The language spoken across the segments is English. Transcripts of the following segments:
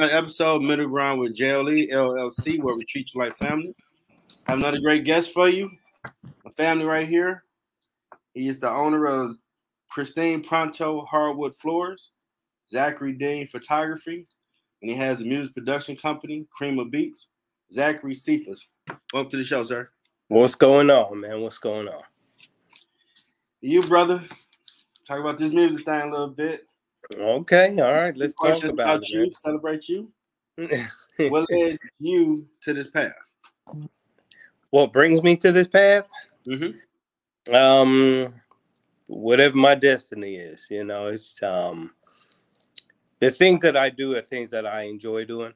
another episode, Middle Ground with JLE LLC, where we treat you like family. I have another great guest for you. A family right here. He is the owner of Pristine Pronto Hardwood Floors, Zachary Dean Photography, and he has a music production company, Cream of Beats. Zachary Cephas. Welcome to the show, sir. What's going on, man? What's going on? You, brother. Talk about this music thing a little bit. Okay, all right. Let's talk about, about it, you, man. celebrate you. what led you to this path? What brings me to this path? Mm-hmm. Um, whatever my destiny is, you know, it's um, the things that I do are things that I enjoy doing.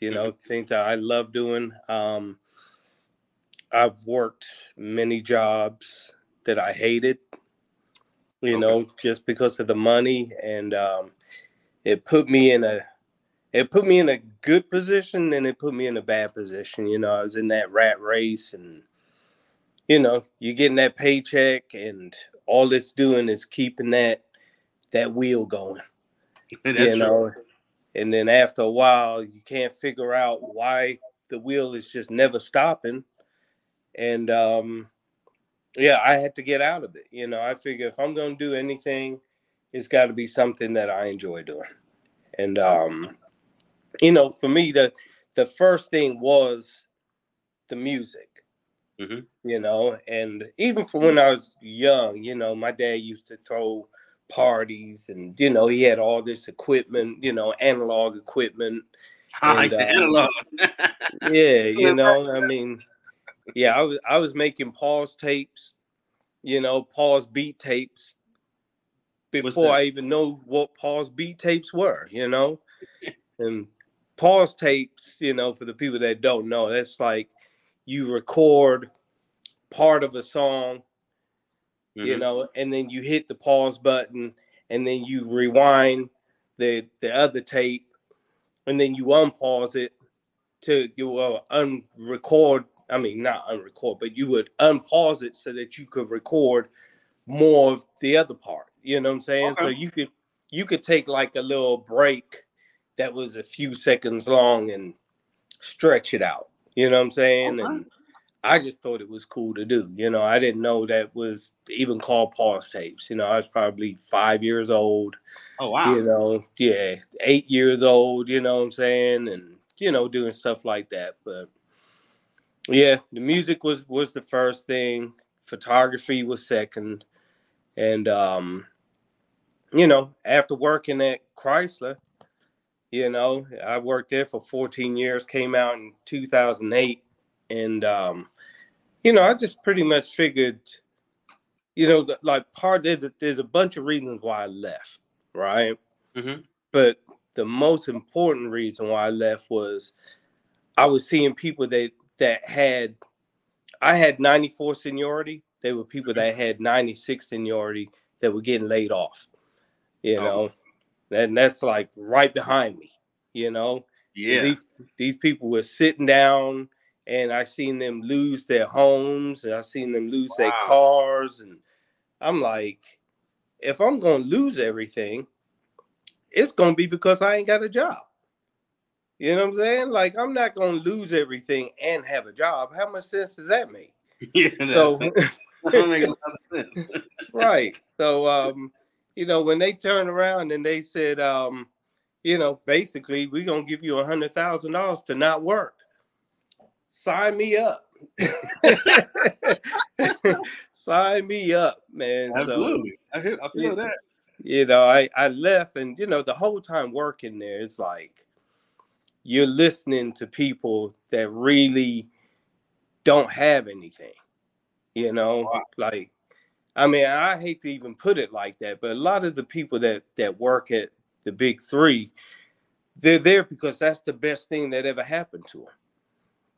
You know, mm-hmm. things that I love doing. Um, I've worked many jobs that I hated you okay. know, just because of the money, and um, it put me in a it put me in a good position and it put me in a bad position. You know, I was in that rat race, and you know, you're getting that paycheck, and all it's doing is keeping that that wheel going. you know, true. and then after a while, you can't figure out why the wheel is just never stopping, and um, yeah, I had to get out of it. You know, I figure if I'm going to do anything, it's got to be something that I enjoy doing. And um, you know, for me, the the first thing was the music. Mm-hmm. You know, and even from when I was young, you know, my dad used to throw parties, and you know, he had all this equipment, you know, analog equipment. I like the uh, analog. yeah, you know, I mean, yeah, I was I was making pause tapes, you know, pause beat tapes before I even know what pause beat tapes were, you know. and pause tapes, you know, for the people that don't know, that's like you record part of a song, mm-hmm. you know, and then you hit the pause button and then you rewind the the other tape and then you unpause it to you unrecord I mean, not unrecord, but you would unpause it so that you could record more of the other part. You know what I'm saying? Okay. So you could you could take like a little break that was a few seconds long and stretch it out. You know what I'm saying? Okay. And I just thought it was cool to do. You know, I didn't know that was even called pause tapes. You know, I was probably five years old. Oh wow. You know, yeah, eight years old, you know what I'm saying? And you know, doing stuff like that. But yeah, the music was was the first thing. Photography was second, and um, you know, after working at Chrysler, you know, I worked there for 14 years. Came out in 2008, and um, you know, I just pretty much figured, you know, like part there's a, there's a bunch of reasons why I left, right? Mm-hmm. But the most important reason why I left was I was seeing people that that had I had 94 seniority. They were people that had 96 seniority that were getting laid off. You oh. know, and that's like right behind me. You know, yeah. These, these, people were sitting down, and I seen them lose their homes, and I seen them lose wow. their cars, and I'm like, if I'm gonna lose everything, it's gonna be because I ain't got a job. You know what I'm saying? Like I'm not gonna lose everything and have a job. How much sense does that make? Yeah, so, that a lot of sense. right. So um, you know, when they turned around and they said, um, you know, basically we're gonna give you a hundred thousand dollars to not work. Sign me up. Sign me up, man. Absolutely. So, I, feel, I feel that. You know, I, I left and you know, the whole time working there, it's like you're listening to people that really don't have anything. You know, wow. like I mean, I hate to even put it like that, but a lot of the people that that work at the big three, they're there because that's the best thing that ever happened to them.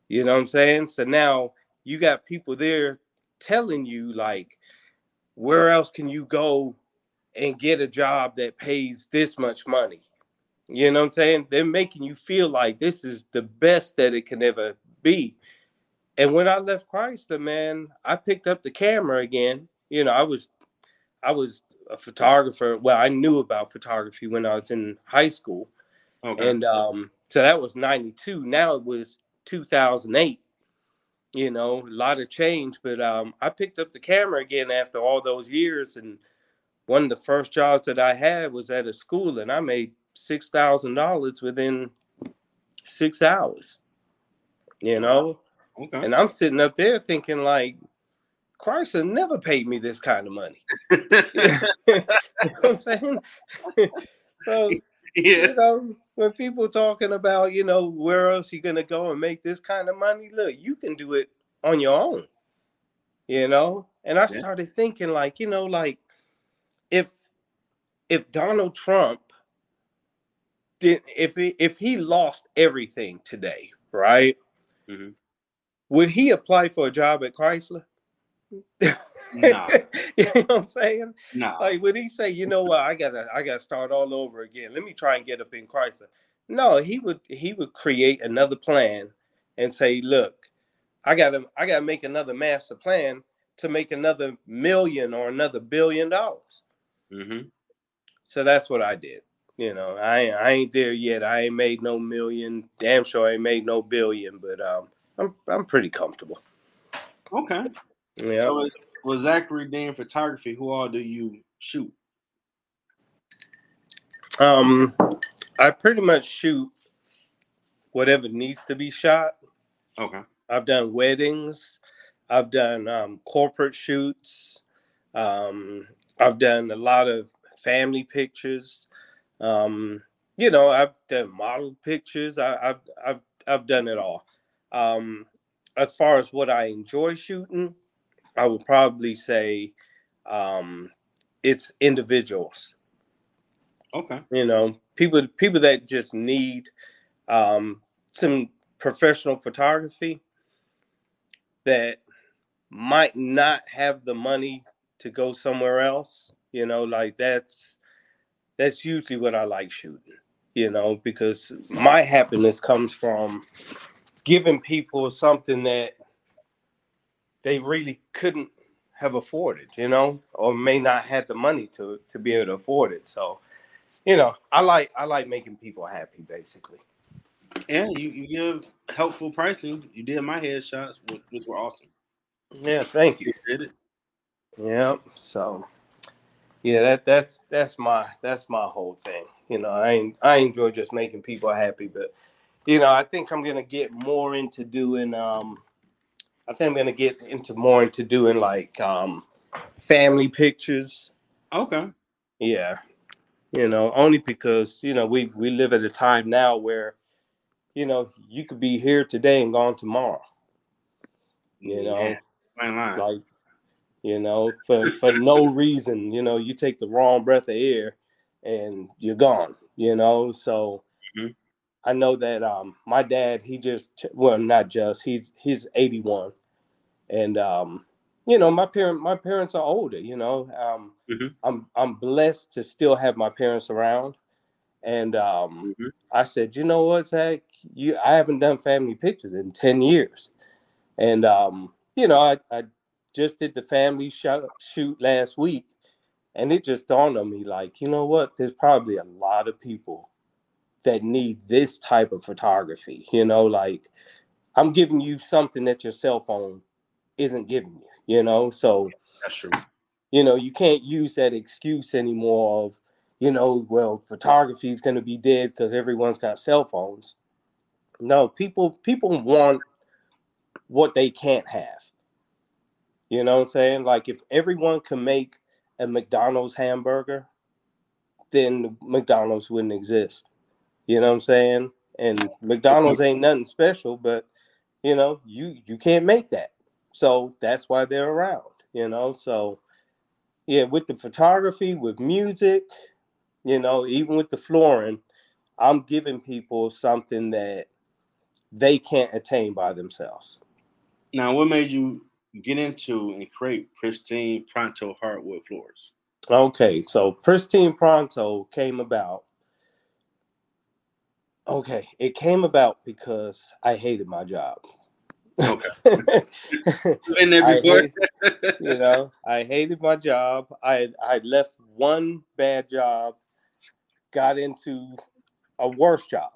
You know what I'm saying? So now you got people there telling you like, where else can you go and get a job that pays this much money? You know what I'm saying? They're making you feel like this is the best that it can ever be. And when I left Chrysler, man, I picked up the camera again. You know, I was I was a photographer. Well, I knew about photography when I was in high school. Okay. And um, so that was 92. Now it was 2008. You know, a lot of change, but um, I picked up the camera again after all those years. And one of the first jobs that I had was at a school, and I made $6,000 within six hours. You know? Okay. And I'm sitting up there thinking, like, Chrysler never paid me this kind of money. you know I'm saying? so, yeah. you know, when people talking about, you know, where else you gonna go and make this kind of money, look, you can do it on your own. You know? And I started thinking, like, you know, like if if Donald Trump did if he if he lost everything today, right? Mm-hmm. Would he apply for a job at Chrysler? Nah. you know what I'm saying? No. Like would he say, you know what, I gotta I gotta start all over again. Let me try and get up in Chrysler. No, he would he would create another plan and say, look, I gotta I gotta make another master plan to make another million or another billion dollars. Mm-hmm. So that's what I did. You know, I I ain't there yet. I ain't made no million. Damn sure I ain't made no billion, but um, I'm I'm pretty comfortable. Okay. Yeah. So with Zachary Dean Photography, who all do you shoot? Um, I pretty much shoot whatever needs to be shot. Okay. I've done weddings. I've done um, corporate shoots. Um, I've done a lot of family pictures. Um, you know, I've done model pictures. I, have I've I've done it all. Um, as far as what I enjoy shooting, I would probably say um, it's individuals. Okay. You know, people people that just need um, some professional photography that might not have the money to go somewhere else. You know, like that's that's usually what I like shooting. You know, because my happiness comes from giving people something that they really couldn't have afforded, you know, or may not have the money to to be able to afford it. So, you know, I like I like making people happy, basically. Yeah, you, you give helpful pricing. You did my headshots, which, which were awesome. Yeah, thank you. you did it. Yeah. So, yeah, that that's that's my that's my whole thing. You know, I I enjoy just making people happy, but you know, I think I'm gonna get more into doing um I think I'm gonna get into more into doing like um family pictures. Okay. Yeah. You know, only because, you know, we we live at a time now where, you know, you could be here today and gone tomorrow. You know, yeah. like you know, for for no reason, you know, you take the wrong breath of air and you're gone, you know. So mm-hmm. I know that um, my dad, he just well, not just he's he's 81, and um, you know, my parent my parents are older. You know, um, mm-hmm. I'm I'm blessed to still have my parents around, and um, mm-hmm. I said, you know what, Zach, you I haven't done family pictures in 10 years, and um, you know, I, I just did the family shoot, shoot last week, and it just dawned on me like, you know what, there's probably a lot of people that need this type of photography. You know, like I'm giving you something that your cell phone isn't giving you, you know? So that's true. You know, you can't use that excuse anymore of, you know, well, photography is going to be dead because everyone's got cell phones. No, people people want what they can't have. You know what I'm saying? Like if everyone can make a McDonald's hamburger, then McDonald's wouldn't exist. You know what I'm saying? And McDonald's ain't nothing special, but you know, you you can't make that. So that's why they're around, you know. So yeah, with the photography, with music, you know, even with the flooring, I'm giving people something that they can't attain by themselves. Now, what made you get into and create Pristine Pronto Hardwood Floors? Okay, so Pristine Pronto came about Okay, it came about because I hated my job. Okay. Been there before. Hated, you know, I hated my job. I I left one bad job, got into a worse job.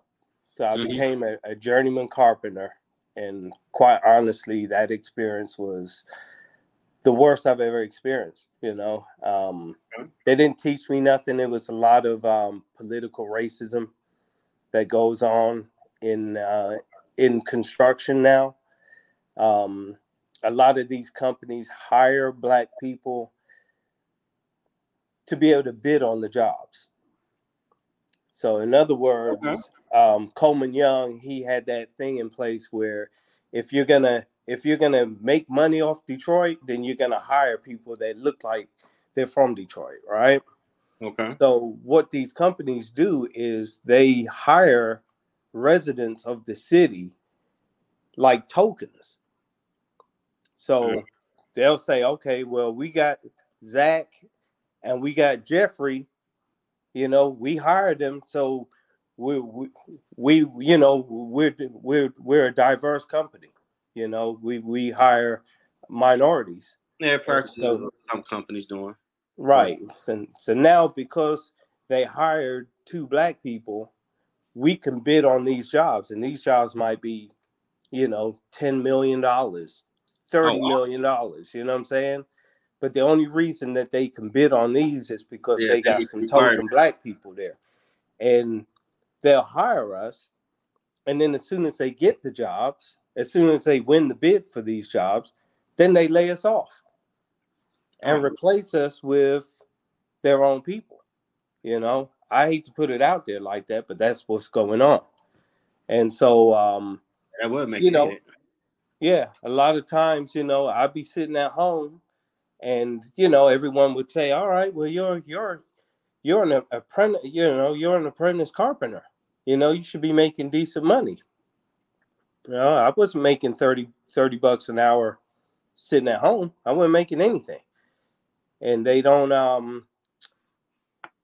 So I mm-hmm. became a, a journeyman carpenter, and quite honestly, that experience was the worst I've ever experienced. You know, um, they didn't teach me nothing. It was a lot of um, political racism that goes on in uh, in construction now. Um, a lot of these companies hire black people to be able to bid on the jobs. So, in other words, okay um, Coleman Young, he had that thing in place where if you're gonna if you're gonna make money off Detroit, then you're gonna hire people that look like they're from Detroit, right? Okay. So what these companies do is they hire residents of the city like tokens. So mm-hmm. they'll say, okay, well, we got Zach and we got Jeffrey. You know, we hired them, so we, we, we you know we're we're we're a diverse company you know we we hire minorities. Yeah perhaps so, some companies doing. Right so, so now because they hired two black people we can bid on these jobs and these jobs might be you know 10 million dollars thirty oh, wow. million dollars you know what i'm saying but the only reason that they can bid on these is because yeah, they got some token black people there and they'll hire us. And then as soon as they get the jobs, as soon as they win the bid for these jobs, then they lay us off and replace us with their own people. You know, I hate to put it out there like that, but that's what's going on. And so, um, that would make you know, it. yeah, a lot of times, you know, I'd be sitting at home, and you know, everyone would say, "All right, well, you're you're you're an apprentice, you know, you're an apprentice carpenter. You know, you should be making decent money. You know, I wasn't making 30, 30 bucks an hour sitting at home. I wasn't making anything. And they don't um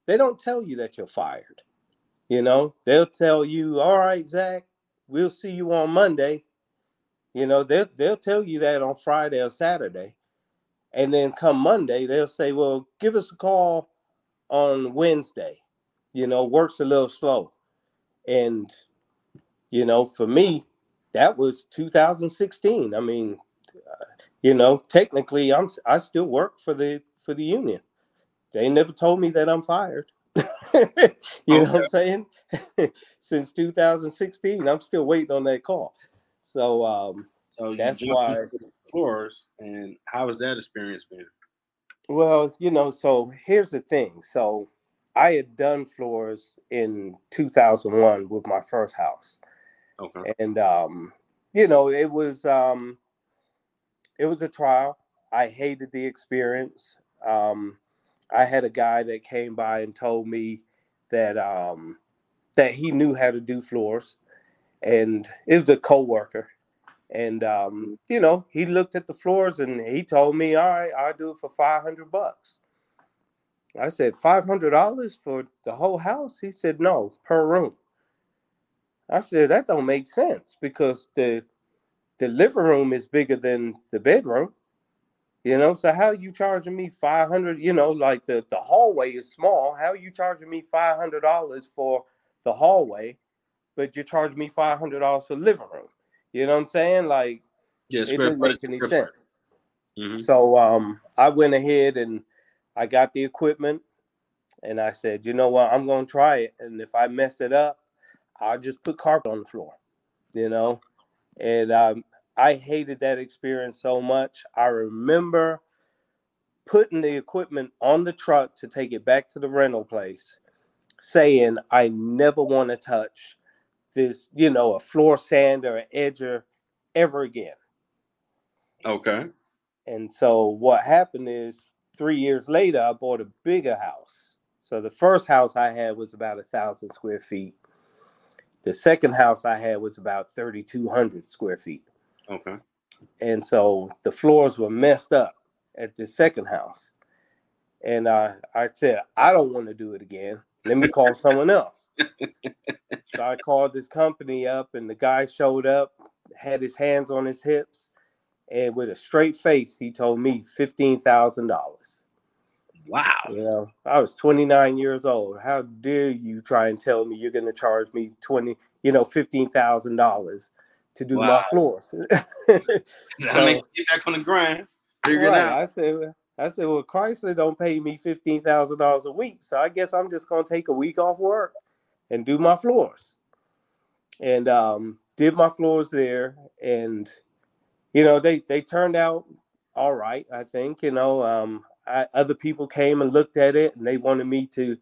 they don't tell you that you're fired. You know, they'll tell you, all right, Zach, we'll see you on Monday. You know, they'll they'll tell you that on Friday or Saturday. And then come Monday, they'll say, Well, give us a call on Wednesday. You know, works a little slow. And, you know, for me, that was 2016. I mean, uh, you know, technically, I'm I still work for the for the union. They never told me that I'm fired. you okay. know what I'm saying? Since 2016, I'm still waiting on that call. So, um, so that's why floors. And how has that experience been? Well, you know, so here's the thing. So I had done floors in 2001 with my first house. Okay. And um, you know, it was um it was a trial. I hated the experience. Um I had a guy that came by and told me that um that he knew how to do floors and it was a co-worker and um, you know, he looked at the floors and he told me, "All right, I'll do it for five hundred bucks." I said, 500 dollars for the whole house?" He said, "No, per room." I said, "That don't make sense because the the living room is bigger than the bedroom." You know, so how are you charging me 500, you know, like the the hallway is small. How are you charging me $500 for the hallway, but you're charging me $500 for the living room? You know what I'm saying? Like yeah, it didn't make any sense. Mm-hmm. So um, I went ahead and I got the equipment, and I said, you know what, I'm gonna try it, and if I mess it up, I'll just put carpet on the floor. You know, and um, I hated that experience so much. I remember putting the equipment on the truck to take it back to the rental place, saying I never want to touch this, you know, a floor sander, an edger ever again. Okay. And so what happened is three years later, I bought a bigger house. So the first house I had was about a thousand square feet. The second house I had was about 3,200 square feet. Okay. And so the floors were messed up at the second house. And uh, I said, I don't want to do it again. Let me call someone else. so I called this company up, and the guy showed up, had his hands on his hips, and with a straight face, he told me fifteen thousand dollars. Wow. You know, I was 29 years old. How dare you try and tell me you're going to charge me 20, you know, $15,000 to do wow. my floors? so, makes you back on the grind. Figure right, it out. I said, I said, well, Chrysler don't pay me fifteen thousand dollars a week, so I guess I'm just gonna take a week off work and do my floors. And um, did my floors there, and you know they they turned out all right. I think you know um, I, other people came and looked at it, and they wanted me to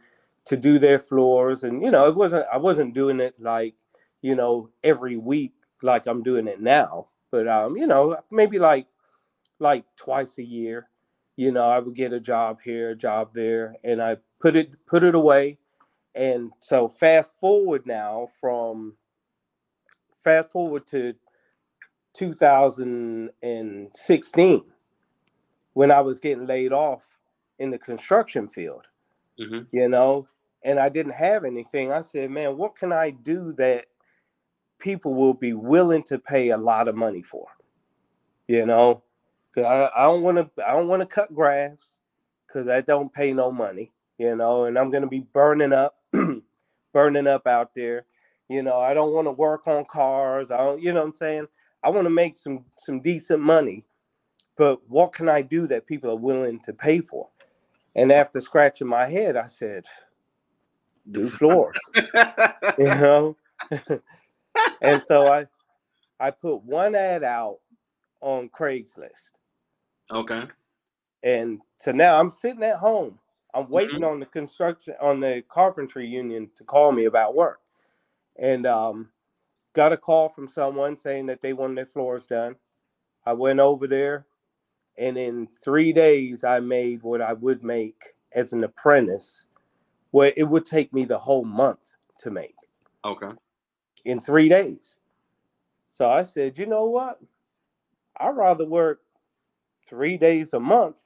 to do their floors, and you know it wasn't I wasn't doing it like you know every week like I'm doing it now, but um, you know maybe like like twice a year you know i would get a job here a job there and i put it put it away. And so fast forward now from fast forward to 2016 when i was getting laid off in the construction field mm-hmm. you know and i didn't have anything. I said man what can i do that people will be willing to pay a lot of money for? You know Cause I, I don't want to I don't want to cut grass because that don't pay no money, you know. And I'm gonna be burning up, burning up out there. You know, I don't want to work on cars. I don't, you know, what I'm saying. I want to make some some decent money, but what can I do that people are willing to pay for? And after scratching my head, I said, "Do floors," you know. and so I I put one ad out on Craigslist Okay. And so now I'm sitting at home. I'm waiting mm-hmm. on the construction on the carpentry union to call me about work. And um, got a call from someone saying that they wanted their floors done. I went over there and in three days I made what I would make as an apprentice, where it would take me the whole month to make. Okay. In three days. So I said, you know what? I'd rather work three days a month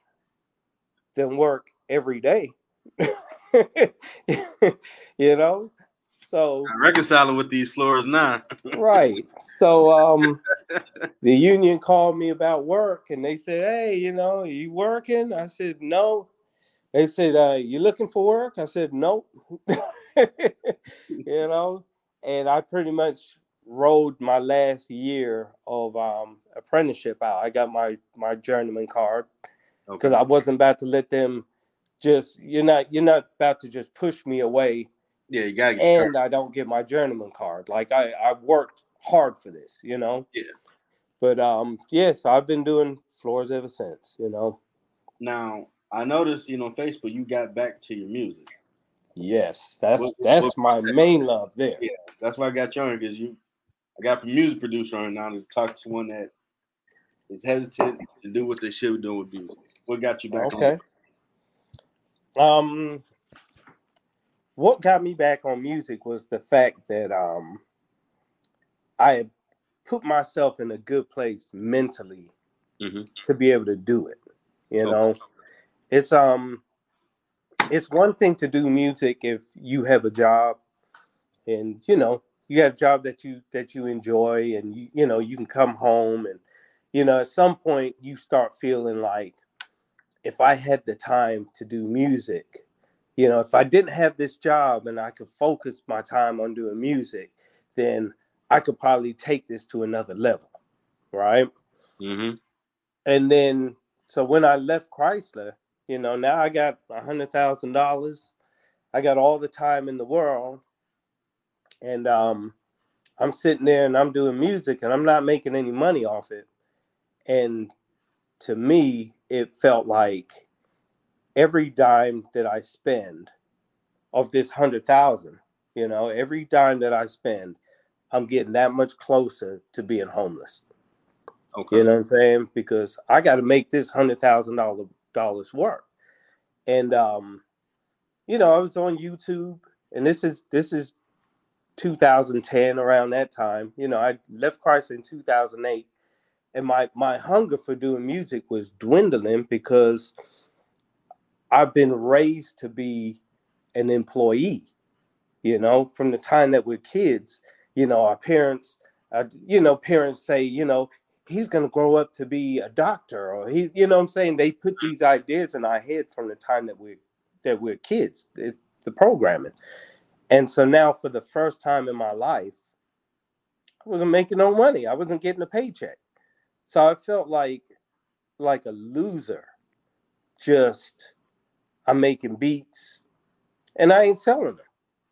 than work every day. you know? So I'm reconciling with these floors now. right. So um the union called me about work and they said, Hey, you know, you working? I said, No. They said, uh, you looking for work? I said, Nope. you know, and I pretty much rode my last year of um, apprenticeship out. I got my my journeyman card because okay. I wasn't about to let them just you're not you're not about to just push me away. Yeah, you gotta. and started. I don't get my journeyman card. Like I I worked hard for this, you know. Yeah. But um, yes, I've been doing floors ever since. You know. Now I noticed, you know, Facebook, you got back to your music. Yes, that's what, that's what, my main love there. Yeah, that's why I got you on because you I got a music producer on now to talk to one that is hesitant to do what they should be doing with music. What got you back okay. on? Um what got me back on music was the fact that um I put myself in a good place mentally mm-hmm. to be able to do it. You know, it's um it's one thing to do music if you have a job and you know you got a job that you that you enjoy and you you know you can come home and you know at some point you start feeling like if i had the time to do music you know if i didn't have this job and i could focus my time on doing music then i could probably take this to another level right? Mm-hmm. and then so when i left chrysler you know now i got a hundred thousand dollars. I got all the time in the world and um, I'm sitting there and I'm doing music and I'm not making any money off it. And to me, it felt like every dime that I spend of this hundred thousand, you know, every dime that I spend, I'm getting that much closer to being homeless. Okay. You know what I'm saying? Because I got to make this hundred thousand dollar dollars work. And um, you know, I was on YouTube, and this is this is 2010 around that time you know i left Chrysler in 2008 and my my hunger for doing music was dwindling because i've been raised to be an employee you know from the time that we're kids you know our parents uh, you know parents say you know he's going to grow up to be a doctor or he you know what i'm saying? They put these ideas in our head from the time that we're that we're kids the programming and so now for the first time in my life i wasn't making no money. I wasn't getting a paycheck. So i felt like like a loser. Just i'm making beats. And i ain't selling them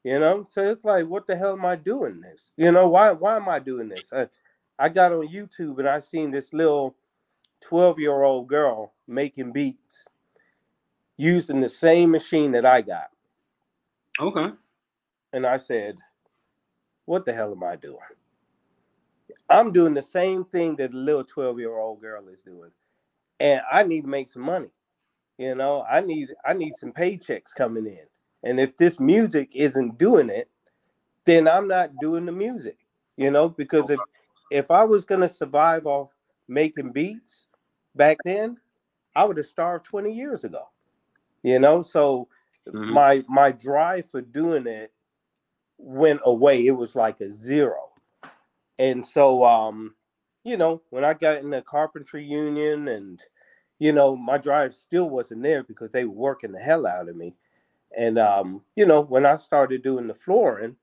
you know? So it's like what the hell am i doing this? You know why why am i doing this? I, I got on YouTube and I seen this little 12 year old girl making beats using the same machine that I got. Okay. And I said, What the hell am I doing? I'm doing the same thing that the little 12 year old girl is doing. And I need to make some money. You know, I need I need some paychecks coming in. And if this music isn't doing it, then I'm not doing the music. You know, because if if I was gonna survive off making beats back then, I would have starved 20 years ago. You know, so mm-hmm. my my drive for doing it went away. It was like a zero. And so um, you know, when I got in the carpentry union and you know, my drive still wasn't there because they were working the hell out of me. And um, you know, when I started doing the flooring,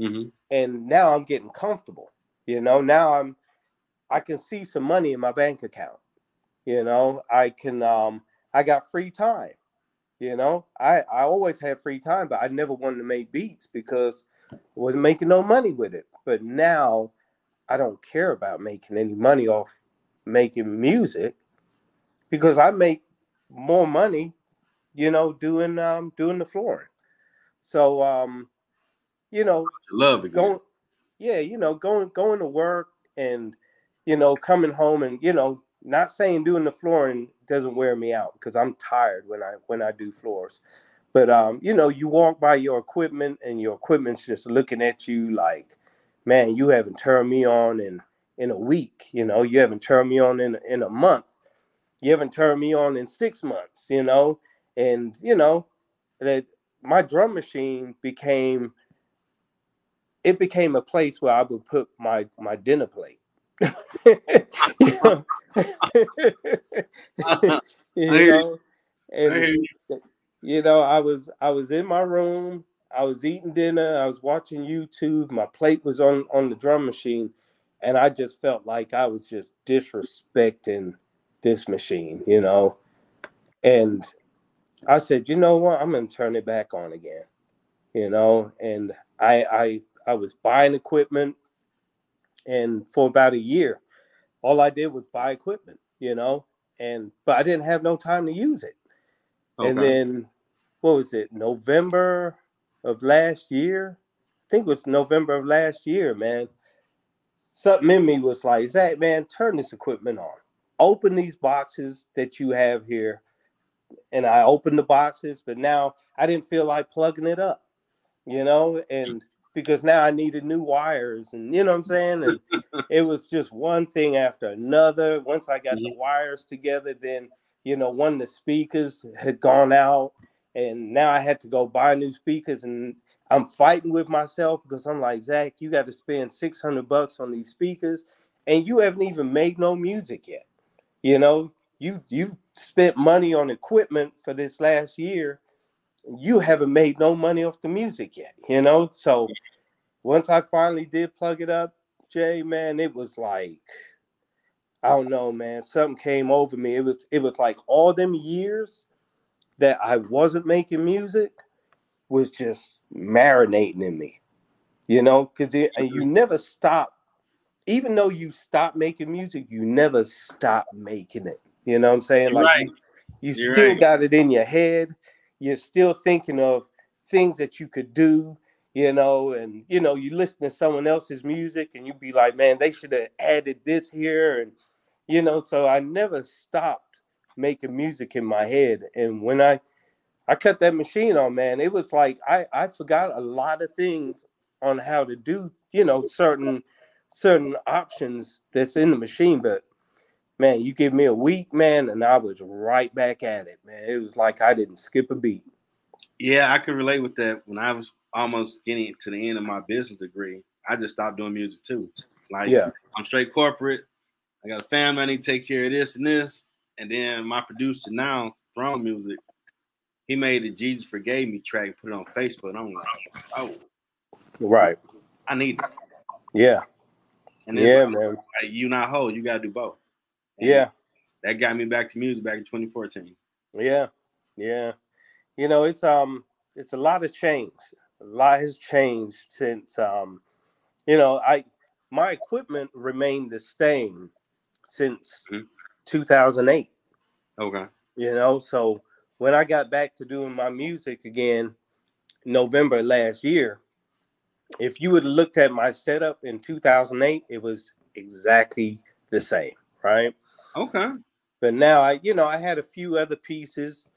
mm-hmm. and now I'm getting comfortable you know, now I'm I can see some money in my bank account. You know, I can um I got free time. You know, I I always had free time, but I never wanted to make beats because wasn't making no money with it. But now I don't care about making any money off making music because I make more money, you know, doing um doing the flooring. So um, you know, love it. Going yeah, you know, going going to work and you know coming home and you know not saying doing the flooring doesn't wear me out because I'm tired when I when I do floors. But um, you know, you walk by your equipment and your equipment's just looking at you like, man, you haven't turned me on in in a week. You know, you haven't turned me on in in a month. You haven't turned me on in six months. You know, and you know that my drum machine became it became a place where I would put my my dinner plate. you know, you know? and you know, I was I was in my room, I was eating dinner, I was watching YouTube, my plate was on on the drum machine, and I just felt like I was just disrespecting this machine, you know. And I said, you know what, I'm gonna turn it back on again, you know, and I I I was buying equipment, and for about a year, all I did was buy equipment, you know, and but I didn't have no time to use it. Okay. And then what was it? November of last year, I think it was November of last year, man. Something in me was like, Zach, man, turn this equipment on. Open these boxes that you have here. And I opened the boxes, but now I didn't feel like plugging it up, you know, and because now I needed new wires and you know what I'm saying? And it was just one thing after another. Once I got the mm-hmm. wires together, then you know, one of the speakers had gone out and now I had to go buy new speakers and I'm fighting with myself because I'm like, Zach, you got to spend 600 bucks on these speakers and you haven't even made no music yet. You know, you you've spent money on equipment for this last year you haven't made no money off the music yet, you know? So once I finally did plug it up, Jay, man, it was like, I don't know, man, something came over me. It was it was like all them years that I wasn't making music was just marinating in me. You know, because you never stop, even though you stop making music, you never stop making it. You know what I'm saying? Like right. you, you still right. got it in your head you're still thinking of things that you could do, you know, and you know, you listen to someone else's music and you be like, man, they should have added this here, and you know, so I never stopped making music in my head. And when I I cut that machine on, man, it was like I I forgot a lot of things on how to do, you know, certain certain options that's in the machine, but man, you give me a week, man, and I was right back at it, man. It was like I didn't skip a beat. Yeah, I can relate with that. When I was almost getting to the end of my business degree, I just stopped doing music too. Like, yeah. I'm straight corporate. I got a family. I need to take care of this and this. And then my producer now, Throne Music, he made the Jesus Forgave Me track and put it on Facebook. And I'm like, oh, Right. I need it. Yeah. And Yeah, like, man. like, you not whole. You got to do both. And Yeah. That got me back to music back in 2014. Yeah, yeah. You know, it's um, it's a lot of change. A lot has changed since um, you know, I my equipment remained the same since Mhm. 2008. Okay. You know, so when I got back to doing my music again, November last year, if you would have looked at my setup in 2008, it was exactly the same, right? Okay. but now I, you know, I had a few other pieces,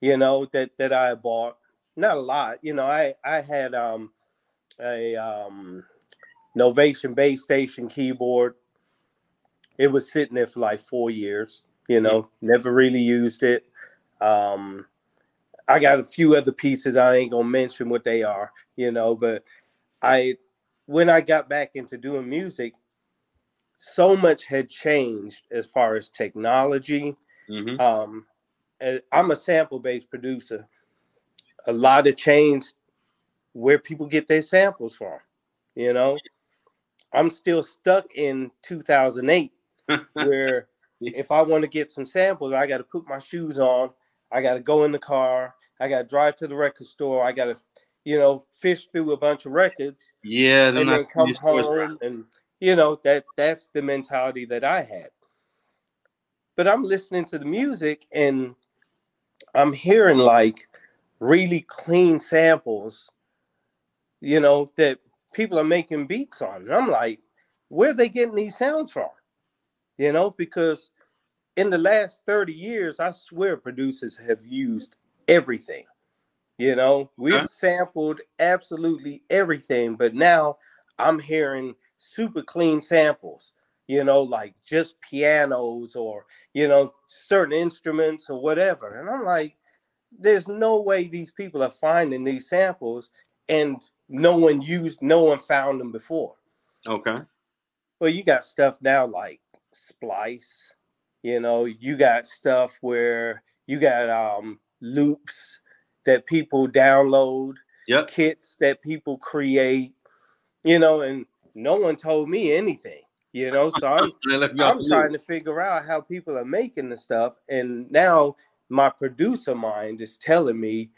you know, that that I bought. Not a lot, you know. I I had um a um Novation Bass Station keyboard. It was sitting there for like four years, you know, never really used it. Um I got a few other pieces. I ain't gonna mention what they are, you know, but I when I got back into doing music, so much had changed as far as technology. Mm-hmm. Um, I'm a sample based producer. A lot of changed where people get their samples from. You know, I'm still stuck in 2008 where if I want to get some samples, I got to put my shoes on. I got to go in the car. I got to drive to the record store. I got to, you know, fish through a bunch of records yeah. they're and then come home and you know that that's the mentality that I had. But I'm listening to the music and I'm hearing like really clean samples, you know, that people are making beats on. And I'm like, where are they getting these sounds from? You know, because in the last 30 years, I swear producers have used everything. You know, we've Okay. sampled absolutely everything, but now I'm hearing super clean samples, you know, like just pianos or, you know, certain instruments or whatever. And I'm like, there's no way these people are finding these samples and no one used, no one found them before. Okay. Well, you got stuff now like Splice, you know, you got stuff where you got um loops that people download, Yep. kits that people create, you know, and no one told me anything, you know. So I'm They left you off I'm trying to figure out how people are making the stuff, and now my producer mind is telling me,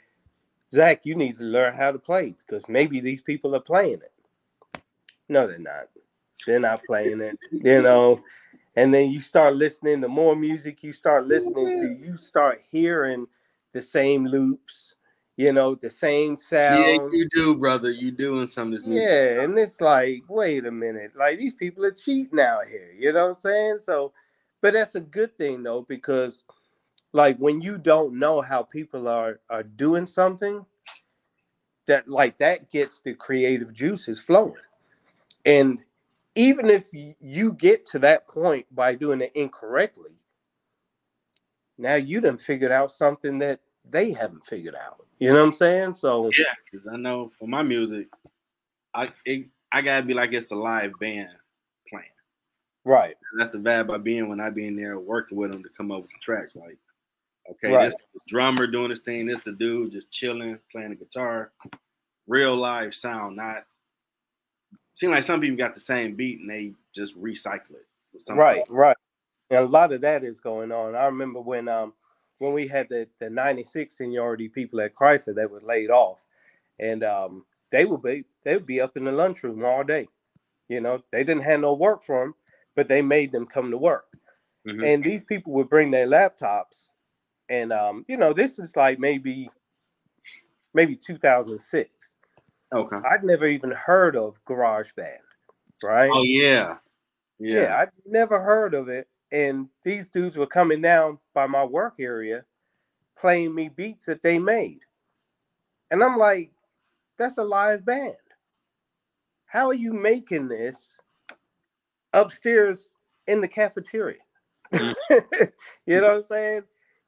Zach, you need to learn how to play because maybe these people are playing it. No, they're not. They're not playing it, you know. And then you start listening to more music you start listening to, mm-hmm. you start hearing the same loops, you know, the same sounds. Yeah, you do, brother. You doing some of this music. Yeah, and it's like, wait a minute, like these people are cheating out here, you know what I'm saying? So, but that's a good thing though, because like when you don't know how people are are doing something, that like that gets the creative juices flowing. And even if you get to that point by doing it incorrectly, now you done figured out something that they haven't figured out. You know what I'm saying? So Yeah, because I know for my music, I it, I gotta be like it's a live band playing. right. And that's the vibe I be in when I be in there working with them to come up with the tracks. Like, okay, Right. this drummer doing this thing, this a dude just chilling, playing the guitar, real live sound. Not seem like some people got the same beat and they just recycle it. Right, right. And a lot of that is going on. I remember when um when we had the the 96 seniority people at Chrysler that were laid off and um they would be they would be up in the lunchroom all day. You know, they didn't have no work for them, but they made them come to work. Mhm. And these people would bring their laptops and um you know, this is like maybe maybe 2006. Okay. I'd never even heard of GarageBand, right? Oh yeah. Yeah. Yeah. I'd never heard of it. And these dudes were coming down by my work area playing me beats that they made. And I'm like, that's a live band. How are you making this upstairs in the cafeteria? Mhm. you know what I'm saying?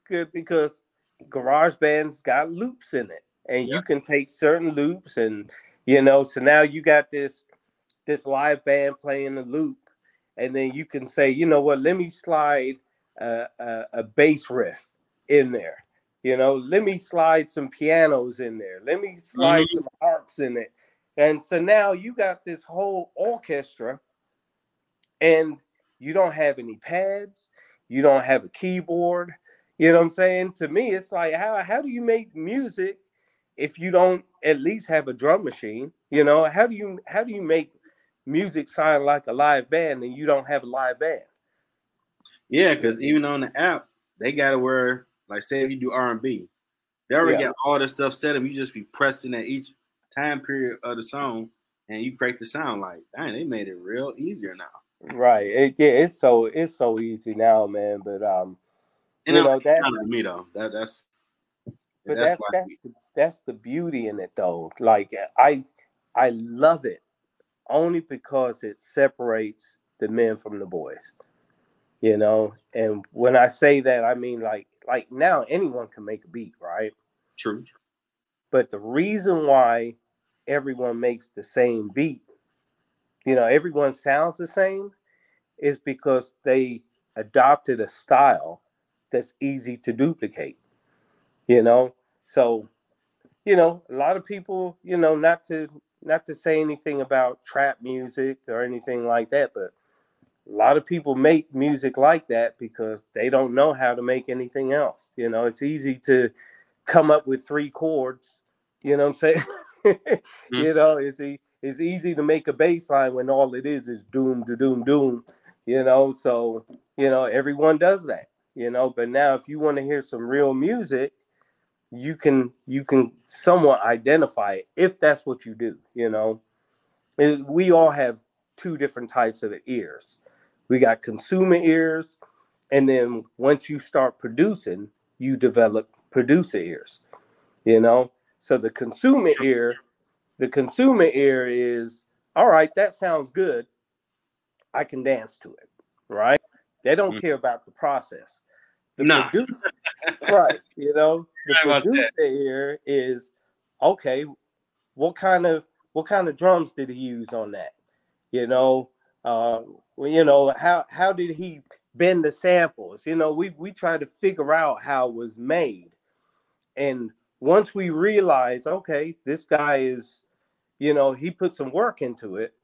Good because GarageBand's got loops in it. And you can take certain loops and you know, so now you got this this live band playing the loop and then you can say, you know what, let me slide a, a, a bass riff in there. You know, let me slide some pianos in there. Let me slide mm-hmm. some harps in it. And so now you got this whole orchestra, and you don't have any pads, you don't have a keyboard. You know what I'm saying? To me, it's like how how do you make music if you don't at least have a drum machine? You know, how do you how do you make music sound like a live band and you don't have a live band? Yeah, because even on the app, they got to where, like, say if you do R and B, they already yeah. got all the stuff set up. You just be pressing at each time period of the song, and you create the sound. Like, dang, they made it real easier now. Right. It, yeah, it's so it's so easy now, man. But um, and you know that's me though. That that's. But that's that, that's, the, that's the beauty in it though. Like I I love it only because it separates the men from the boys. You know, and when I say that, I mean like like now anyone can make a beat, right? True. But the reason why everyone makes the same beat, you know, everyone sounds the same, is because they adopted a style that's easy to duplicate. You know, so you know, a lot of people, you know, not to not to say anything about trap music or anything like that, but a lot of people make music like that because they don't know how to make anything else. You know, it's easy to come up with three chords. You know what I'm saying? mm-hmm. You know, it's e- it's easy to make a bass line when all it is is doom to doom doom. You know, so you know everyone does that. You know, but now if you want to hear some real music, you can you can somewhat identify it if that's what you do you know? We all have two different types of ears. We got consumer ears and then once you start producing you develop producer ears you know? So the consumer ear the consumer ear is all right that sounds good. I can dance to it right? They don't mm-hmm. care about the process the nah. producer, right? You know, the producer here is okay. What kind of what kind of drums did he use on that? You know, uh, you know how how did he bend the samples? You know, we we try to figure out how it was made, and once we realize, okay, this guy is, you know, he put some work into it,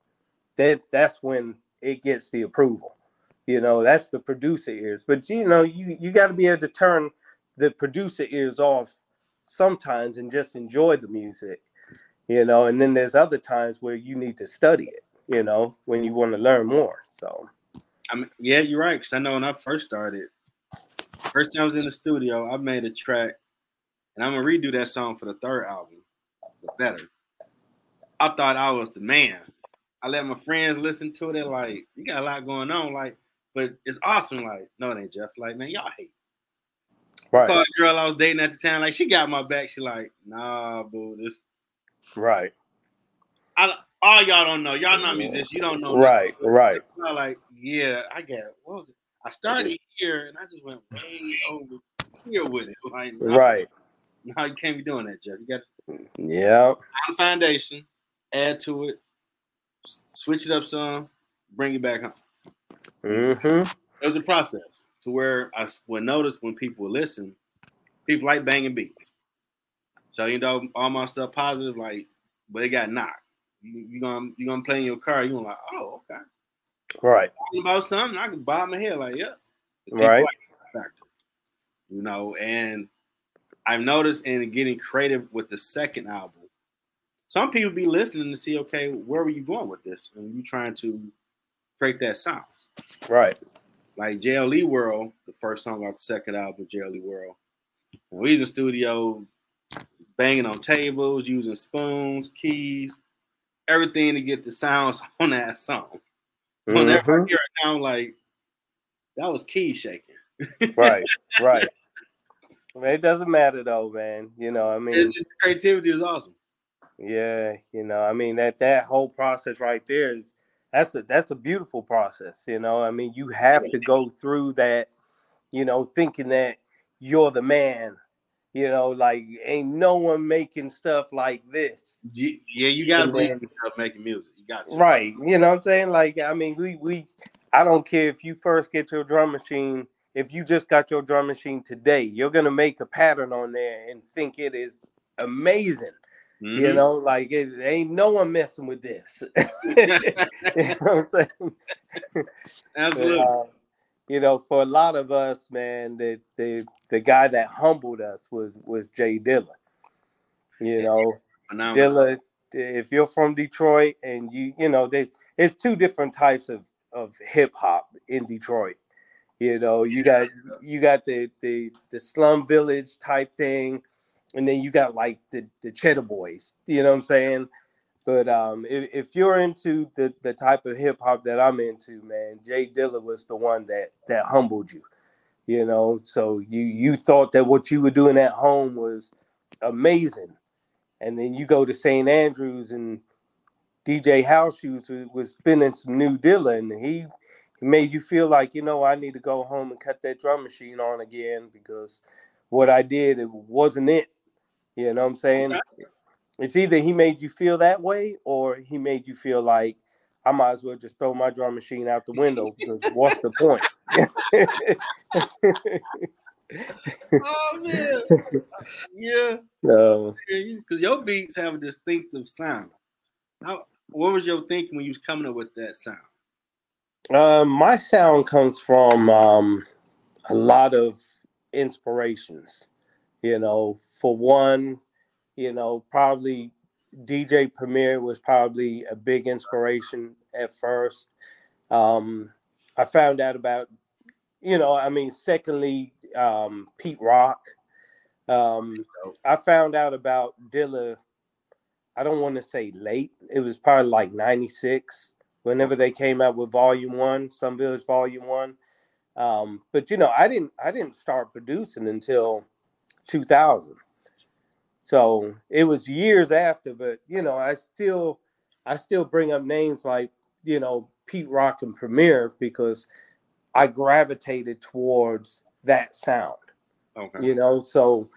That that's when it gets the approval. You know, that's the producer ears. But you know, you you got to be able to turn the producer ears off sometimes and just enjoy the music. You know, and then there's other times where you need to study it. You know, when you want to learn more. So, I mean, yeah, you're right. Because I know when I first started, first time I was in the studio, I made a track, and I'm gonna redo that song for the third album, but better. I thought I was the man. I let my friends listen to it. They're like, "You got a lot going on." Like, but it's awesome. Like, no, it ain't Jeff. Like, man, y'all hate. Right. I girl I was dating at the time. Like, she got my back. She like, nah, boo, this. Right. I, all y'all don't know. Y'all not musicians. You don't know. Right. That. Right. I'm like, yeah, I get it. Well, I started here and I just went way over here with it. Like, right. Now you can't be doing that, Jeff. You got to. Yeah. Foundation. Add to it. Switch it up some. Bring it back home. Mm-hmm. It was a process to where I would notice when people listen, people like banging beats. So you know, all my stuff positive, like, but it got knocked. You, you gonna you gonna play in your car? You gonna like, oh, okay, right. Talking about something, I can bob my head like, yeah, right. you know, and I've noticed in getting creative with the second album, some people be listening to see, okay, where were you going with this? And you trying to create that sound. Right. Like JLE World, the first song off the second album, JLE World. We was in studio banging on tables, using spoons, keys, everything to get the sounds on that song. Mm-hmm. Whenever I hear it now, like that was key shaking. right, right. It doesn't matter though, man. You know, I mean, it, creativity is awesome. Yeah, you know, I mean that that whole process right there is that's a that's a beautiful process you know i mean you have to go through that you know thinking that you're the man you know like ain't no one making stuff like this yeah you gotta be making music you got to. right you know what i'm saying like i mean we we I don't care if you first get your drum machine. If you just got your drum machine today, you're gonna make a pattern on there and think it is amazing. Mm-hmm. You know, like it ain't no one messing with this. you know what I'm saying? Absolutely. Uh, you know, for a lot of us, man, the the the guy that humbled us was was J Dilla. You know, Dilla. If you're from Detroit and you you know, they it's two different types of of hip hop in Detroit. You know, you got you got the the the slum village type thing, and then you got like the the Cheddar Boys. You know what I'm saying? But um, if, if you're into the the type of hip hop that I'm into, man, J Dilla was the one that that humbled you. You know, so you you thought that what you were doing at home was amazing, and then you go to St. Andrews and DJ House Shoes was spinning some new Dilla, and he made you feel like you know I need to go home and cut that drum machine on again because what I did it wasn't it. You know what I'm saying? Okay. It's either he made you feel that way or he made you feel like I might as well just throw my drum machine out the window because what's the point? oh man, yeah, because uh, your beats have a distinctive sound. How, what was your thinking when you was coming up with that sound? Uh, my sound comes from um, a lot of inspirations. You know, for one, you know, probably DJ Premier was probably a big inspiration at first. Um, I found out about, you know, I mean, secondly, um, Pete Rock. Um, I found out about Dilla I don't want to say late. It was probably like 96 whenever they came out with volume one, Slum Village volume one. Um, but you know, I didn't I didn't start producing until 2000. So it was years after, but you know, I still I still bring up names like, you know, Pete Rock and Premier because I gravitated towards that sound. Okay. You know, so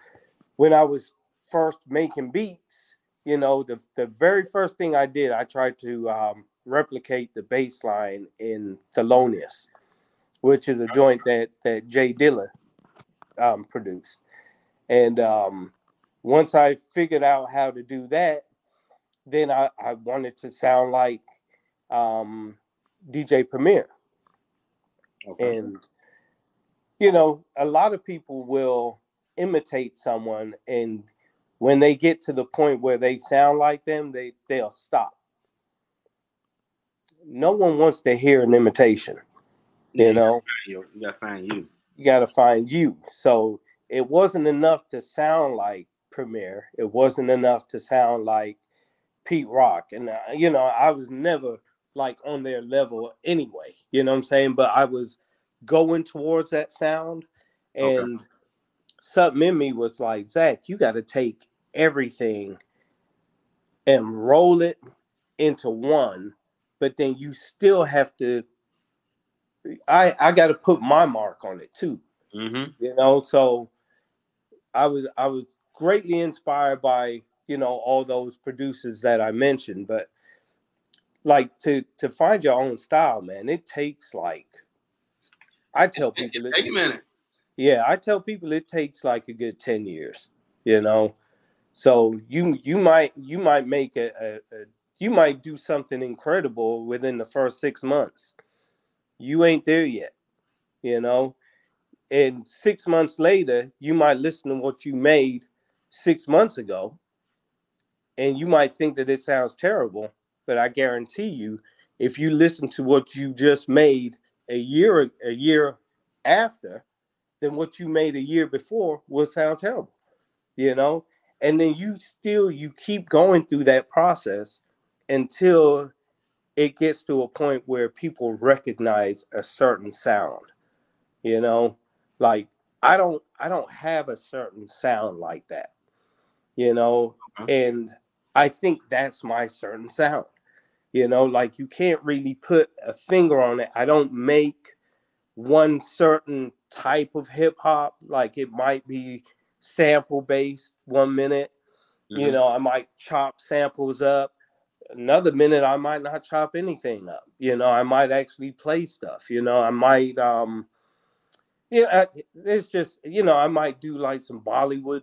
when I was first making beats, you know, the the very first thing I did, I tried to um, replicate the bass line in Thelonious, which is a joint that that J Dilla um, produced. And um, once I figured out how to do that, then I, I wanted to sound like um, DJ Premier. Okay. And you know, a lot of people will imitate someone and when they get to the point where they sound like them, they they'll stop. No one wants to hear an imitation. You know, you gotta find you. You gotta find you. So it wasn't enough to sound like Premier. It wasn't enough to sound like Pete Rock. And uh, you know, I was never like on their level anyway. You know what I'm saying? But I was going towards that sound, and okay something in me was like, Zach, you got to take everything and roll it into one, but then you still have to. I I got to put my mark on it too. Mm-hmm. You know, so I was I was greatly inspired by you know all those producers that I mentioned, but like to to find your own style, man, it takes like I tell people, take a minute. Yeah, I tell people it takes like a good 10 years, you know. So you you might you might make a, a, a you might do something incredible within the first six months. You ain't there yet, you know. And six months later, you might listen to what you made six months ago, and you might think that it sounds terrible. But I guarantee you, if you listen to what you just made a year a year after, then what you made a year before will sound terrible, you know? And then you still you keep going through that process until it gets to a point where people recognize a certain sound. You know, like I don't I don't have a certain sound like that. You know, and I think that's my certain sound. You know, like you can't really put a finger on it. I don't make one certain type of hip hop. Like it might be sample based one minute. Mm-hmm. You know, I might chop samples up. another minute I might not chop anything up. You know, I might actually play stuff. You know, I might um yeah, it's just you know I might do like some Bollywood,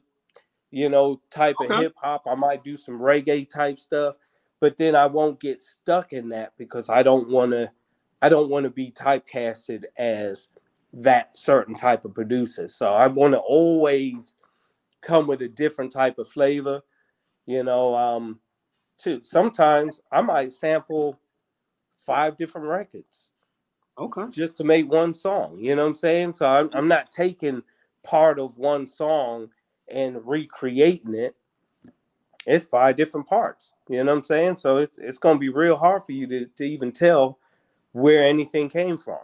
you know, type okay. of hip hop. I might do some reggae type stuff, but then I won't get stuck in that because I don't want to. I don't want to be typecasted as that certain type of producer. So I want to always come with a different type of flavor. You know, um, too. Sometimes I might sample five different records. Okay. Just to make one song. You know what I'm saying? So I'm, I'm not taking part of one song and recreating it. It's five different parts. You know what I'm saying? So it's it's gonna be real hard for you to, to even tell where anything came from.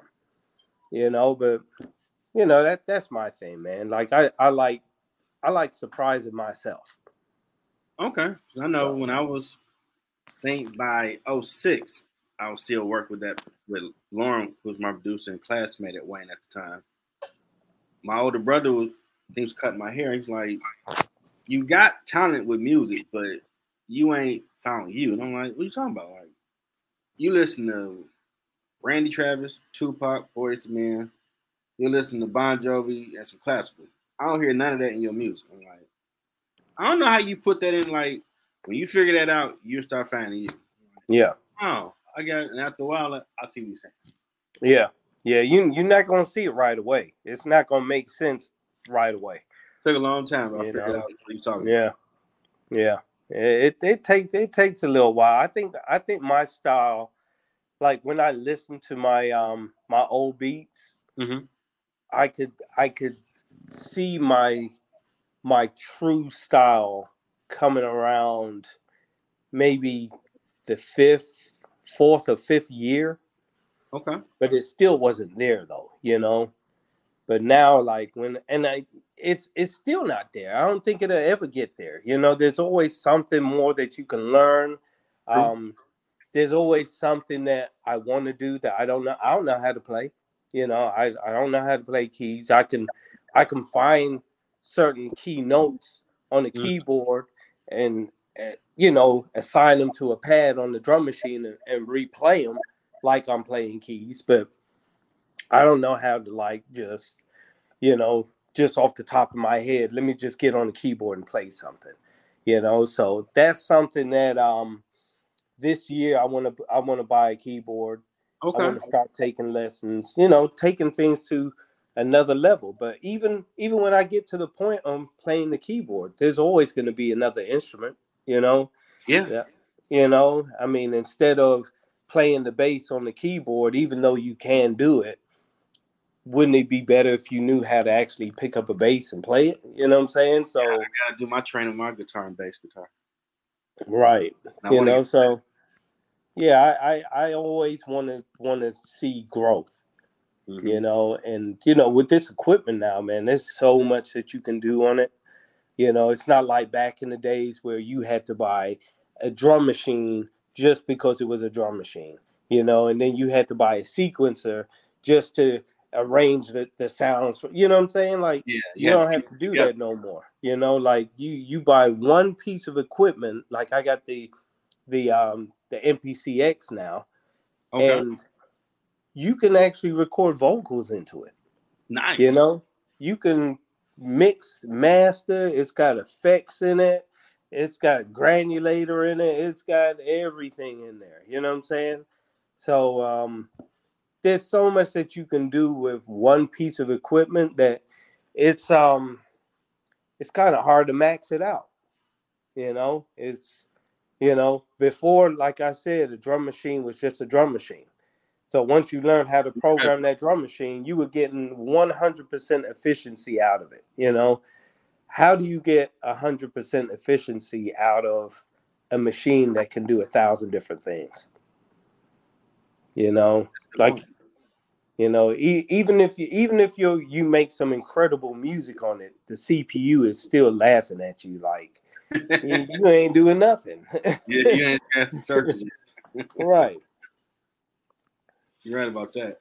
You know, but you know, that that's my thing, man. Like I, I like I like surprising myself. Okay. I know when I was think by 06, I was still work with that with Lauren, who was my producer and classmate at Wayne at the time. My older brother was think was cutting my hair. He's like, You got talent with music, but you ain't found you. And I'm like, What are you talking about? Like, you listen to Randy Travis, Tupac, Boyz Men, you listen to Bon Jovi and some classical. I don't hear none of that in your music. I'm like, I don't know how you put that in. Like, when you figure that out, you start finding you. Yeah. Oh, I got it. And after a while, I see what you're saying. Yeah. Yeah. You, you're not going to see it right away. It's not going to make sense right away. Took a long time. I figured out what you're talking yeah. About. Yeah. It, it takes it takes a little while. I think I think my style, like when I listen to my um my old beats, mm-hmm. I could I could see my my true style coming around maybe the fifth, fourth or fifth year. Okay. But it still wasn't there though, you know. But now, like when and I it's it's still not there. I don't think it'll ever get there. You know, there's always something more that you can learn. Um there's always something that I want to do that I don't know. I don't know how to play. You know, I, I don't know how to play keys. I can I can find certain key notes on the mm. keyboard and you know assign them to a pad on the drum machine and, and replay them like I'm playing keys, but I don't know how to like just you know just off the top of my head. Let me just get on the keyboard and play something, you know. So that's something that um this year I want to I want to buy a keyboard. Okay. I want to start taking lessons. You know, taking things to another level. But even even when I get to the point of playing the keyboard, there's always going to be another instrument. You know. Yeah. yeah. You know, I mean, instead of playing the bass on the keyboard, even though you can do it, wouldn't it be better if you knew how to actually pick up a bass and play it? You know what I'm saying? So yeah, I gotta do my training, my guitar and bass guitar. Right. you know, so yeah, I, I, I always want to want to see growth. Mm-hmm. You know, and you know, with this equipment now, man, there's so much that you can do on it. You know, it's not like back in the days where you had to buy a drum machine just because it was a drum machine, you know, and then you had to buy a sequencer just to arrange the, the sounds for, you know what I'm saying? Like yeah, you yeah. don't have to do yeah. that no more. You know, like you you buy one piece of equipment, like I got the the um the MPC X now, okay. and you can actually record vocals into it. Nice. You know, you can mix, master. It's got effects in it. It's got granulator in it. It's got everything in there. You know what I'm saying? So um, there's so much that you can do with one piece of equipment that it's um it's kind of hard to max it out. You know, it's you know, before, like I said, a drum machine was just a drum machine. So once you learn how to program that drum machine, you were getting 100% efficiency out of it. You know, how do you get 100% efficiency out of a machine that can do a thousand different things? You know, like you know, e- even if you even if you you make some incredible music on it, the CPU is still laughing at you like you, you, ain't doing nothing. yeah, you ain't got the right. You're right about that.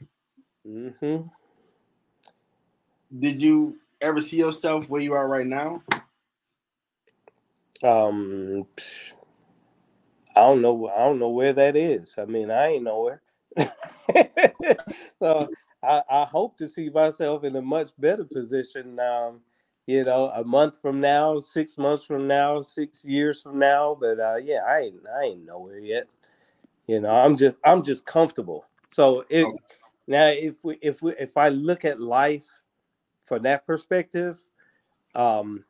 Mm-hmm. Did you ever see yourself where you are right now? Um, I don't know. I don't know where that is. I mean, I ain't nowhere. so I, I, hope to see myself in a much better position. Um, you know, a month from now, six months from now, six years from now. But uh, yeah, I ain't I ain't nowhere yet. You know, I'm just I'm just comfortable. So it okay. now if we if we if I look at life from that perspective, um,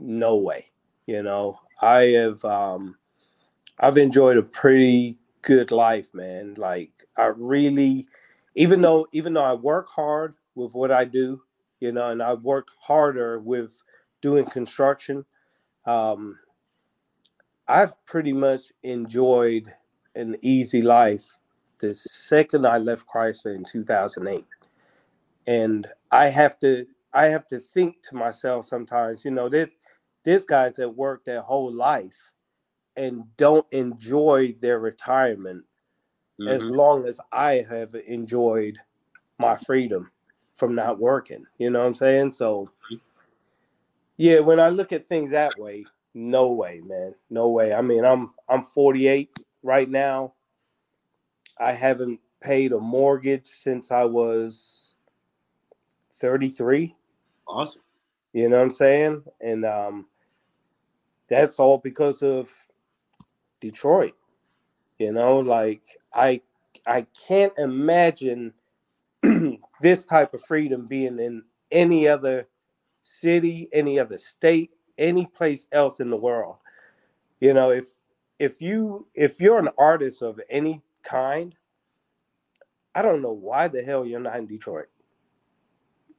no way. You know, I have um, I've enjoyed a pretty good life, man. Like I really, even though even though I work hard with what I do, you know, and I work harder with doing construction. Um, I've pretty much enjoyed an easy life the second I left Chrysler in 2008. And I have to I have to think to myself sometimes, you know, there's there's guys that work their whole life and don't enjoy their retirement mm-hmm. as long as I have enjoyed my freedom from not working. You know what I'm saying? So yeah, when I look at things that way, no way, man. No way. I mean, I'm I'm 48 right now. I haven't paid a mortgage since I was 33. Awesome. You know what I'm saying? And um that's all because of Detroit. You know, like I I can't imagine this type of freedom being in any other city, any other state, any place else in the world. You know, if if you if you're an artist of any kind, I don't know why the hell you're not in Detroit.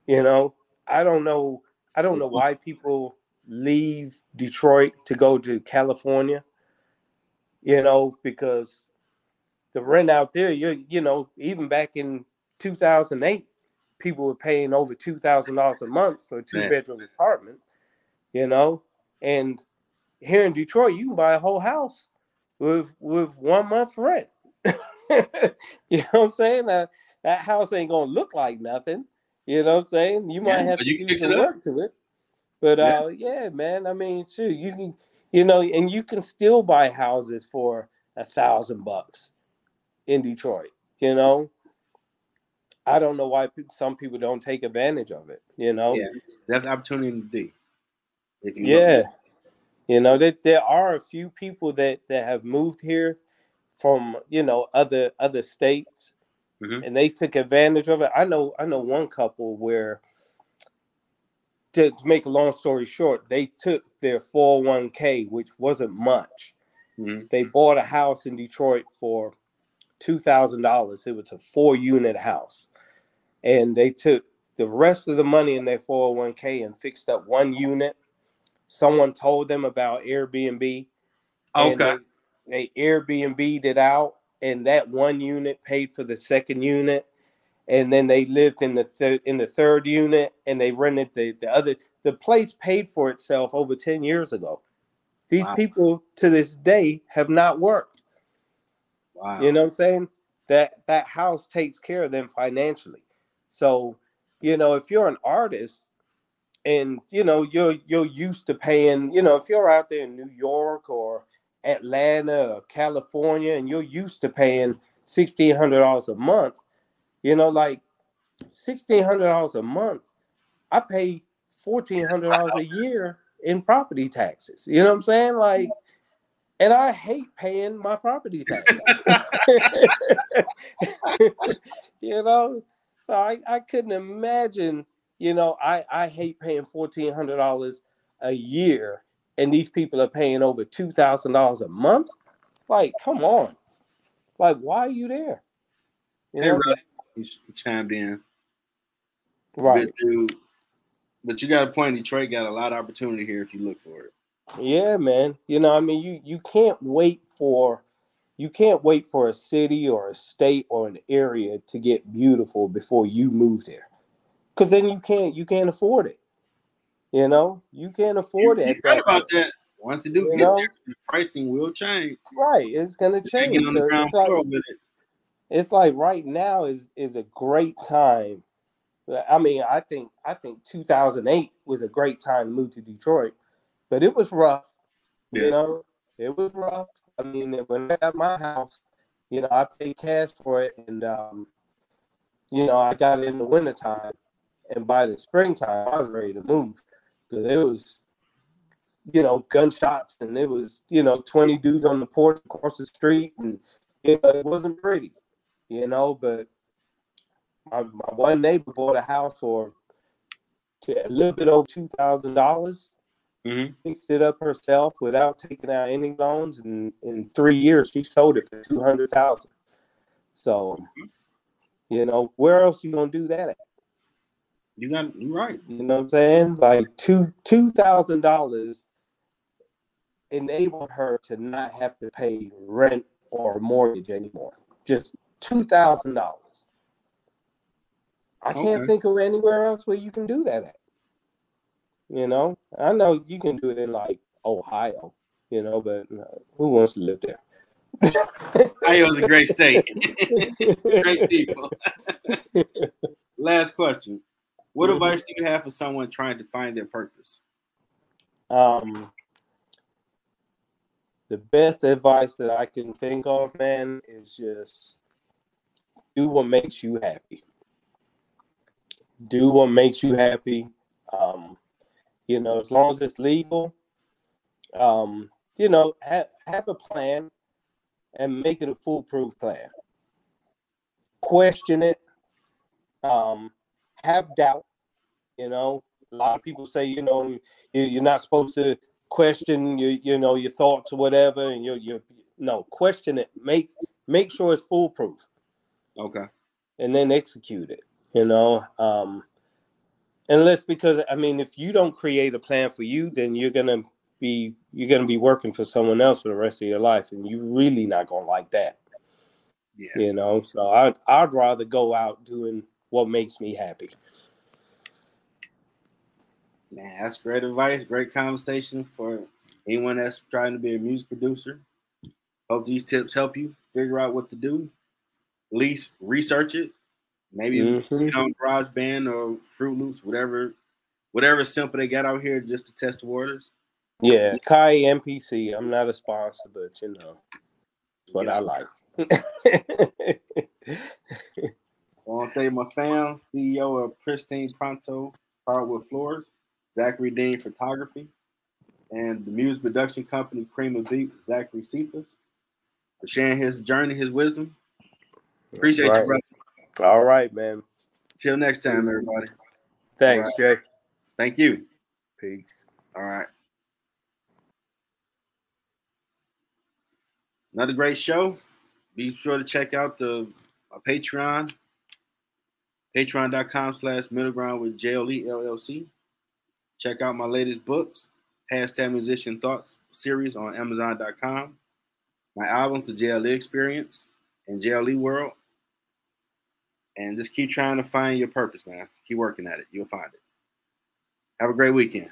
You know, I don't know I don't know why people leave Detroit to go to California. You know, because the rent out there, you you know, even back in 2008, people were paying over two thousand dollars a month for a two bedroom apartment. You know, and here in Detroit, you can buy a whole house with with one month rent. you know what I'm saying? That that house ain't gonna look like nothing. You know what I'm saying? You might yeah, have to you do some work to it. But yeah. uh yeah, man, I mean, sure, you can you know, and you can still buy houses for a thousand bucks in Detroit, you know. I don't know why some people don't take advantage of it, you know. Yeah, that's opportunity to do. yeah. You know, that there, there are a few people that that have moved here from, you know, other other states mm-hmm. and they took advantage of it. I know I know one couple where to, to, make a long story short, they took their 401k, which wasn't much. Mm-hmm. They bought a house in Detroit for two thousand dollars. It was a four unit house, and they took the rest of the money in their 401k and fixed up one unit. Someone told them about Airbnb. Okay. They, Airbnb'd it out, and that one unit paid for the second unit. And then they lived in the third in the third unit and they rented the, the other the place paid for itself over 10 years ago. These wow. people to this day have not worked. Wow. you know what i'm saying? That that house takes care of them financially. So you know if you're an artist and you know you're you're used to paying you know if you're out there in new york or atlanta or california and you're used to paying $1600 a month you know, like sixteen hundred dollars a month. I pay fourteen hundred dollars a year in property taxes. You know what I'm saying? Like, and I hate paying my property taxes. you know, so I, I couldn't imagine. You know, I I hate paying fourteen hundred dollars a year, and these people are paying over two thousand dollars a month. Like, come on, like, why are you there? You know? He, chimed in. Right. But you, but you got a point. Detroit got a lot of opportunity here if you look for it. Yeah, man. You know, I mean, you you can't wait for you can't wait for a city or a state or an area to get beautiful before you move there, because then you can't you can't afford it. You know, you can't afford you, it. You about that. Once you do you get know? there, the pricing will change. Right, it's gonna change. So it's, like, it's like right now is is a great time. I mean, I think I think 2008 was a great time to move to Detroit, but it was rough. Yeah. You know, it was rough. I mean, when I got my house, you know, I paid cash for it, and um, you know, I got it in the wintertime, and by the springtime, I was ready to move because it was, you know, gunshots, and it was, you know, twenty dudes on the porch across the street, and it, it wasn't pretty, you know. But my, my one neighbor bought a house for a little bit over two thousand dollars Mm-hmm. fixed it up herself without taking out any loans and in three years she sold it for 200000 so you know where else you gonna do that at You got you right. you know what i'm saying like two two thousand dollars enabled her to not have to pay rent or mortgage anymore just two thousand dollars i can't think of anywhere else where you can do that at you know i know you can do it in like ohio you know but uh, who wants to live there Iowa's a great state. great people. Last question. What Mhm. advice do you have for someone trying to find their purpose? Um, the best advice that I can think of, man, is just do what makes you happy. Do what makes you happy. Um, you know, as long as it's legal, um, you know, have, have a plan and make it a foolproof plan. Question it. Um, have doubt. You know, a lot of people say, you know, you, you're not supposed to question your, you know, your thoughts or whatever, and you you no question it. Make make sure it's foolproof, Okay. and then execute it. You know, um, unless because I mean, if you don't create a plan for you, then you're gonna be you're gonna be working for someone else for the rest of your life, and you're really not gonna like that. Yeah. You know, so I'd I'd rather go out doing what makes me happy. Man, that's great advice. Great conversation for anyone that's trying to be a music producer. Hope these tips help you figure out what to do. At least research it. Maybe Mhm. you know, GarageBand or Fruit Loops, whatever, whatever simple they got out here just to test the waters. Yeah, Akai MPC. I'm not a sponsor, but you know, it's what Yeah. I like. I want to thank my fam, CEO of Pristine Pronto Hardwood Floors, Zachary Dean Photography, and the music production company Cream of Beat, Zachary Cephas, for sharing his journey, his wisdom. Appreciate Right. you, brother. All right, man. Till next time, everybody. Thanks, Jay. Thank you. Peace. All right. Another great show. Be sure to check out the my Patreon. Patreon.com slash middle ground with JLE LLC. Check out my latest books, Hashtag Musician Thoughts series on Amazon.com. My album, The JLE Experience and JLE World. And just keep trying to find your purpose, man. Keep working at it. You'll find it. Have a great weekend.